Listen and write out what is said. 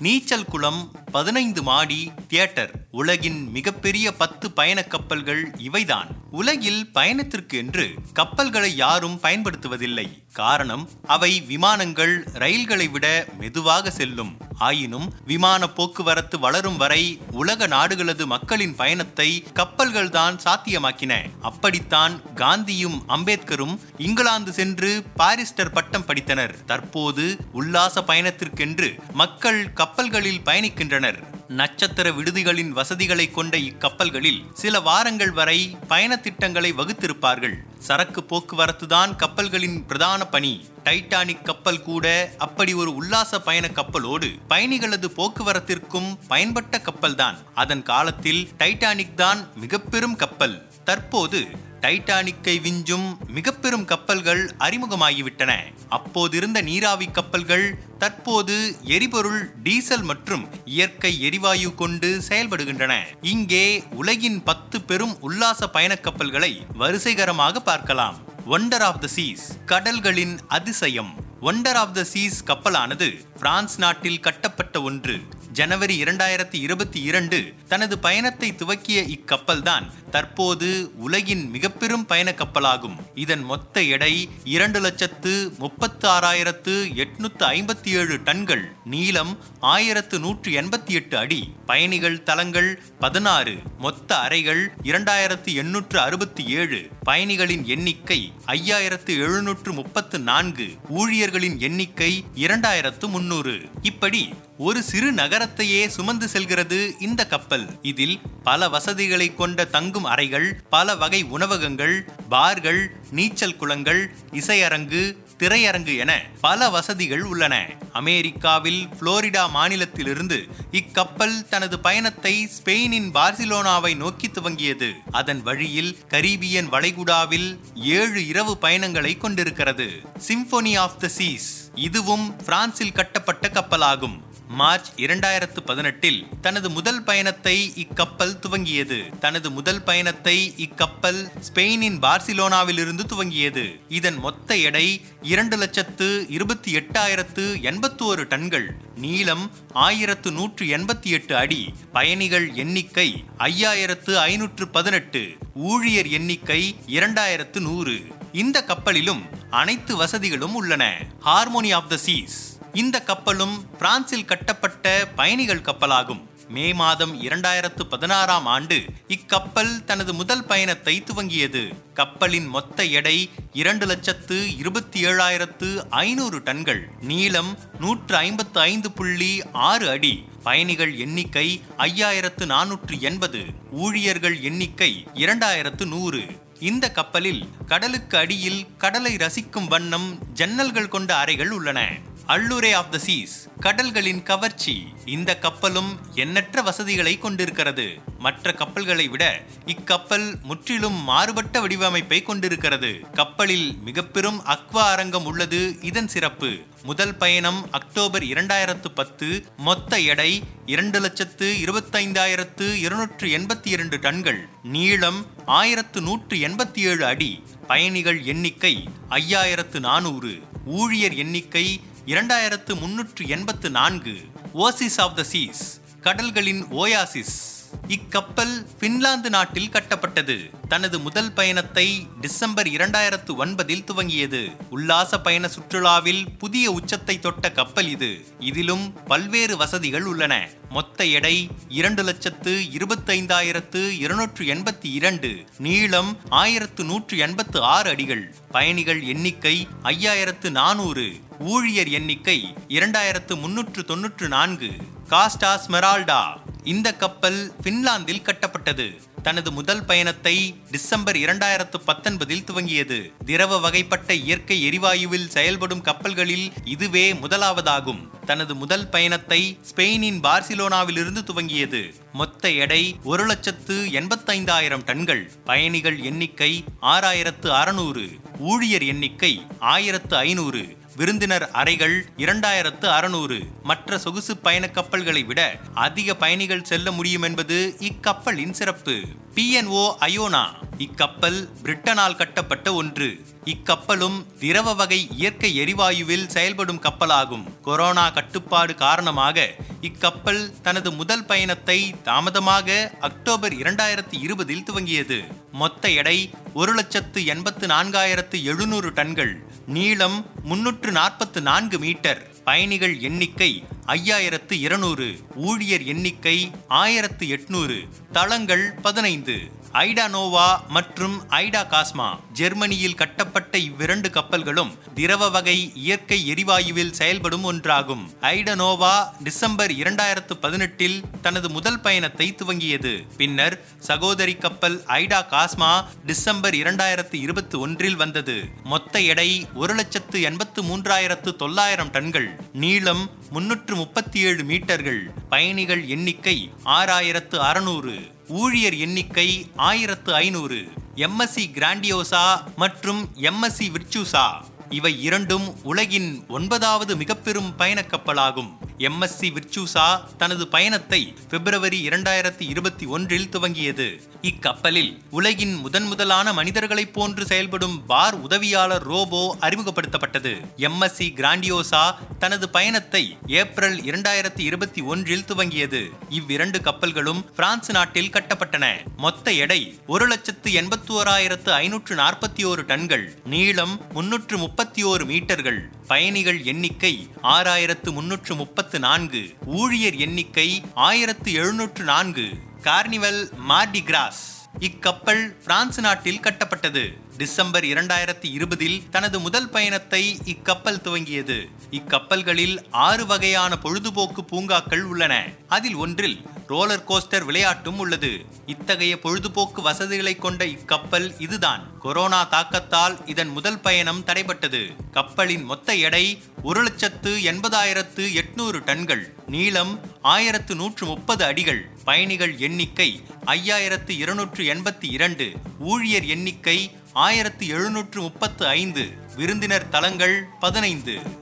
நீச்சல் குளம் பதினைந்து மாடி தியேட்டர். உலகின் மிகப்பெரிய பத்து பயண கப்பல்கள் இவைதான். உலகில் பயணத்திற்கு என்று கப்பல்களை யாரும் பயன்படுத்துவதில்லை. காரணம் அவை விமானங்கள் ரயில்களை விட மெதுவாக செல்லும். ஆயினும் விமான போக்குவரத்து வளரும் வரை உலக நாடுகளது மக்களின் பயணத்தை கப்பல்கள் தான் சாத்தியமாக்கின. அப்படித்தான் காந்தியும் அம்பேத்கரும் இங்கிலாந்து சென்று பாரிஸ்டர் பட்டம் படித்தனர். தற்போது உல்லாச பயணத்திற்கென்று மக்கள் கப்பல்களில் பயணிக்கின்றனர். நட்சத்திர விடுதிகளின் வசதிகளை கொண்ட இக்கப்பல்களில் சில வாரங்கள் வரை பயண திட்டங்களை வகுத்திருப்பார்கள். சரக்கு போக்குவரத்துதான் கப்பல்களின் பிரதான பணி. டைட்டானிக் கப்பல் கூட அப்படி ஒரு உல்லாச பயண கப்பலோடு பயணிகளது போக்குவரத்திற்கும் பயன்பட்ட கப்பல்தான். அதன் காலத்தில் டைட்டானிக் தான் மிக பெரும் கப்பல். தற்போது டைட்டானிக்கை விஞ்சும் மிக பெரும் கப்பல்கள் அறிமுகமாகிவிட்டன. அப்போதிருந்த நீராவி கப்பல்கள் தற்போது எரிபொருள் டீசல் மற்றும் இயற்கை எரிவாயு கொண்டு செயல்படுகின்றன. இங்கே உலகின் பத்து பெரும் உல்லாச பயண கப்பல்களை வரிசைகரமாக பார்க்கலாம். ஒண்டர் ஆஃப் த சீஸ் கடல்களின் அதிசயம். ஒண்டர் ஆஃப் த சீஸ் கப்பலானது பிரான்ஸ் நாட்டில் கட்டப்பட்ட ஒன்று. ஜனவரி இரண்டாயிரத்தி இருபத்தி இரண்டு தனது பயணத்தை துவக்கிய இக்கப்பல்தான் தற்போது உலகின் மிக பெரும் பயண கப்பலாகும் இதன் மொத்த எடை இரண்டு லட்சத்து முப்பத்து ஆறாயிரத்து எட்நூத்து ஐம்பத்தி ஏழு டன்கள். நீளம் ஆயிரத்து நூற்று எண்பத்தி எட்டு அடி. பயணிகள் தளங்கள் பதினாறு. மொத்த அறைகள் இரண்டாயிரத்து எண்ணூற்று அறுபத்தி ஏழு பயணிகளின் எண்ணிக்கை ஐயாயிரத்து எழுநூற்று முப்பத்து நான்கு. ஊழியர்களின் எண்ணிக்கை இரண்டாயிரத்து முன்னூறு. இப்படி ஒரு சிறு நகரத்தையே சுமந்து செல்கிறது இந்த கப்பல். இதில் பல வசதிகளை கொண்ட தங்கும் அறைகள் பல வகை உணவகங்கள் பார்கள் நீச்சல் குளங்கள் இசையரங்கு திரையரங்கு என பல வசதிகள் உள்ளன. அமெரிக்காவில் புளோரிடா மாநிலத்திலிருந்து இக்கப்பல் தனது பயணத்தை ஸ்பெயினின் பார்சிலோனாவை நோக்கி துவங்கியது. அதன் வழியில் கரீபியன் வளைகுடாவில் ஏழு இரவு பயணங்களை கொண்டிருக்கிறது. சிம்போனி ஆஃப் த சீஸ் இதுவும் பிரான்சில் கட்டப்பட்ட கப்பலாகும். மார்ச் இரண்டாயிரத்து பதினெட்டில் தனது முதல் பயணத்தை இக்கப்பல் துவங்கியது. தனது முதல் பயணத்தை இக்கப்பல் ஸ்பெயினின் பார்சிலோனாவிலிருந்து துவங்கியது. இதன் மொத்த எடை இரண்டு லட்சத்து இருபத்தி எட்டாயிரத்து எண்பத்தி ஒரு டன்கள். நீளம் ஆயிரத்து நூற்று எண்பத்தி எட்டு அடி. பயணிகள் எண்ணிக்கை ஐயாயிரத்து ஐநூற்று பதினெட்டு. ஊழியர் எண்ணிக்கை இரண்டாயிரத்து நூறு. இந்த கப்பலிலும் அனைத்து வசதிகளும் உள்ளன. Harmony of the seas. இந்த கப்பலும் பிரான்சில் கட்டப்பட்ட பயணிகள் கப்பலாகும். மே மாதம் இரண்டாயிரத்து பதினாறாம் ஆண்டு இக்கப்பல் தனது முதல் பயணத்தை துவங்கியது. கப்பலின் மொத்த எடை இரண்டு லட்சத்து இருபத்தி ஏழாயிரத்து ஐநூறு டன்கள். நீளம் நூற்று ஐம்பத்து ஐந்து புள்ளி ஆறு அடி. பயணிகள் எண்ணிக்கை ஐயாயிரத்து நானூற்று எண்பது. ஊழியர்கள் எண்ணிக்கை இரண்டாயிரத்து நூறு. இந்த கப்பலில் கடலுக்கு அடியில் கடலை ரசிக்கும் வண்ணம் ஜன்னல்கள் கொண்ட அறைகள் உள்ளன. அல்லுரே ஆஃப் த சீஸ் கடல்களின் கவர்ச்சி. இந்த கப்பலும் எண்ணற்ற வசதிகளை கொண்டிருக்கிறது. மற்ற கப்பல்களை விட இக்கப்பல் முற்றிலும் மாறுபட்ட வடிவமைப்பை கொண்டிருக்கிறது. கப்பலில் மிக பெரும் அக்வா அரங்கம் உள்ளது இதன் சிறப்பு. முதல் பயணம் அக்டோபர் இரண்டாயிரத்து பத்து மொத்த எடை இரண்டு லட்சத்து இருபத்தைந்தாயிரத்து இருநூற்று எண்பத்தி இரண்டு டன்கள். நீளம் ஆயிரத்து நூற்று எண்பத்தி ஏழு அடி. பயணிகள் எண்ணிக்கை ஐயாயிரத்து நானூறு. ஊழியர் எண்ணிக்கை இரண்டாயிரத்து முன்னூற்று எண்பத்து நான்கு ஓசிஸ் ஆஃப் த சீஸ் கடல்களின் ஓயாசிஸ் இக்கப்பல் பின்லாந்து நாட்டில் கட்டப்பட்டது. தனது முதல் பயணத்தை டிசம்பர் இரண்டாயிரத்து ஒன்பதில் துவங்கியது. உல்லாச பயண சுற்றுலாவில் புதிய உச்சத்தை தொட்ட கப்பல் இது. இதிலும் பல்வேறு வசதிகள் உள்ளன. மொத்த எடை இரண்டு லட்சத்து இருபத்தைந்தாயிரத்து இருநூற்று எண்பத்தி இரண்டு. நீளம் ஆயிரத்து நூற்று எண்பத்து ஆறு அடிகள். பயணிகள் எண்ணிக்கை ஐயாயிரத்து நானூறு. ஊழியர் எண்ணிக்கை இரண்டாயிரத்து முன்னூற்று தொன்னூற்று நான்கு. காஸ்டா ஸ்மெரால்டா. இந்த கப்பல் பின்லாந்தில் கட்டப்பட்டது. தனது முதல் பயணத்தை டிசம்பர் இரண்டாயிரத்து பத்தொன்பதில் துவங்கியது. திரவ வகைப்பட்ட இயற்கை எரிவாயுவில் செயல்படும் கப்பல்களில் இதுவே முதலாவதாகும். தனது முதல் பயணத்தை ஸ்பெயினின் பார்சிலோனாவிலிருந்து துவங்கியது. மொத்த எடை ஒரு லட்சத்து எண்பத்தைந்தாயிரம் டன்கள். பயணிகள் எண்ணிக்கை ஆறாயிரத்து அறுநூறு. ஊழியர் எண்ணிக்கை ஆயிரத்து ஐநூறு. விருந்தினர் அறைகள் இரண்டாயிரத்து அறுநூறு. மற்ற சொகுசு பயண கப்பல்களை விட அதிக பயணிகள் செல்ல முடியும் என்பது இக்கப்பலின் சிறப்பு பிஎன்ஓ அயோனா இக்கப்பல் பிரிட்டனால் கட்டப்பட்ட ஒன்று. இக்கப்பலும் திரவ வகை இயற்கை எரிவாயுவில் செயல்படும் கப்பலாகும். கொரோனா கட்டுப்பாடு காரணமாக இக்கப்பல் தனது முதல் பயணத்தை தாமதமாக அக்டோபர் இரண்டாயிரத்தி இருபதில் துவங்கியது. மொத்த எடை ஒரு லட்சத்து எண்பத்து நான்காயிரத்து எழுநூறு டன்கள். நீளம் முன்னூற்று நாற்பத்து நான்கு மீட்டர். பயணிகள் எண்ணிக்கை ஐயாயிரத்து இருநூறு ஊழியர் எண்ணிக்கை ஆயிரத்து எட்நூறு தளங்கள் பதினைந்து. ஐடா நோவா மற்றும் ஐடா காஸ்மா ஜெர்மனியில் கட்டப்பட்ட இவ்விரண்டு கப்பல்களும் திரவ வகை இயற்கை எரிவாயுவில் செயல்படும் ஒன்றாகும். ஐடா நோவா டிசம்பர் இரண்டாயிரத்து பதினெட்டில் தனது முதல் பயணத்தை துவங்கியது. பின்னர் சகோதரி கப்பல் ஐடா காஸ்மா டிசம்பர் இரண்டாயிரத்து இருபத்தி ஒன்றில் வந்தது. மொத்த எடை ஒரு லட்சத்து எண்பத்து மூன்றாயிரத்து தொள்ளாயிரம் டன்கள் நீளம் முன்னூற்று முப்பத்தி ஏழு மீட்டர்கள் பயணிகள் எண்ணிக்கை ஆறாயிரத்து அறுநூறு. ஊழியர் எண்ணிக்கை ஆயிரத்து ஐநூறு. எம்எஸ்சி கிராண்டியோசா மற்றும் எம்எஸ்சி விர்ச்சூசா இவை இரண்டும் உலகின் ஒன்பதாவது மிகப்பெரும் பயணக் கப்பலாகும். எம்எஸ்சி விர்ச்சூசா தனது பயணத்தை பிப்ரவரி இரண்டாயிரத்தி இருபத்தி ஒன்றில் துவங்கியது. இக்கப்பலில் உலகின் முதன் முதலான மனிதர்களைப் போன்று செயல்படும் பார் உதவியாளர் ரோபோ அறிமுகப்படுத்தப்பட்டது. எம்எஸ்சி கிராண்டியோசா தனது பயணத்தை ஏப்ரல் இரண்டாயிரத்தி இருபத்தி ஒன்றில் துவங்கியது. இவ்விரண்டு கப்பல்களும் பிரான்ஸ் நாட்டில் கட்டப்பட்டன. மொத்த எடை ஒரு லட்சத்து எண்பத்தி ஓராயிரத்து ஐநூற்று நாற்பத்தி ஓரு டன்கள் நீளம் முன்னூற்று முப்பத்தி ஓரு மீட்டர்கள். பயணிகள் எண்ணிக்கை ஆறாயிரத்து முன்னூற்று முப்பத்தி நான்கு ஊழியர் எண்ணிக்கை ஆயிரத்து எழுநூற்று நான்கு கார்னிவல் மார்டி கிராஸ். இக்கப்பல் பிரான்ஸ் நாட்டில் கட்டப்பட்டது. டிசம்பர் இரண்டாயிரத்தி இருபதில் தனது முதல் பயணத்தை இக்கப்பல் துவங்கியது. இக்கப்பல்களில் ஆறு வகையான பொழுதுபோக்கு பூங்காக்கள் உள்ளன. அதில் ஒன்றில் ரோலர் கோஸ்டர் விளையாட்டும் உள்ளது. இத்தகைய பொழுதுபோக்கு வசதிகளை கொண்ட இக்கப்பல் இதுதான். கொரோனா தாக்கத்தால் இதன் முதல் பயணம் தடைபட்டது. கப்பலின் மொத்த எடை ஒரு லட்சத்து எண்பதாயிரத்து எட்நூறு டன்கள். நீளம் ஆயிரத்து நூற்று முப்பது அடிகள். பயணிகள் எண்ணிக்கை ஐயாயிரத்து இருநூற்று எண்பத்தி இரண்டு. ஊழியர் எண்ணிக்கை ஆயிரத்து எழுநூற்று முப்பத்து ஐந்து. விருந்தினர் தலங்கள் பதினைந்து.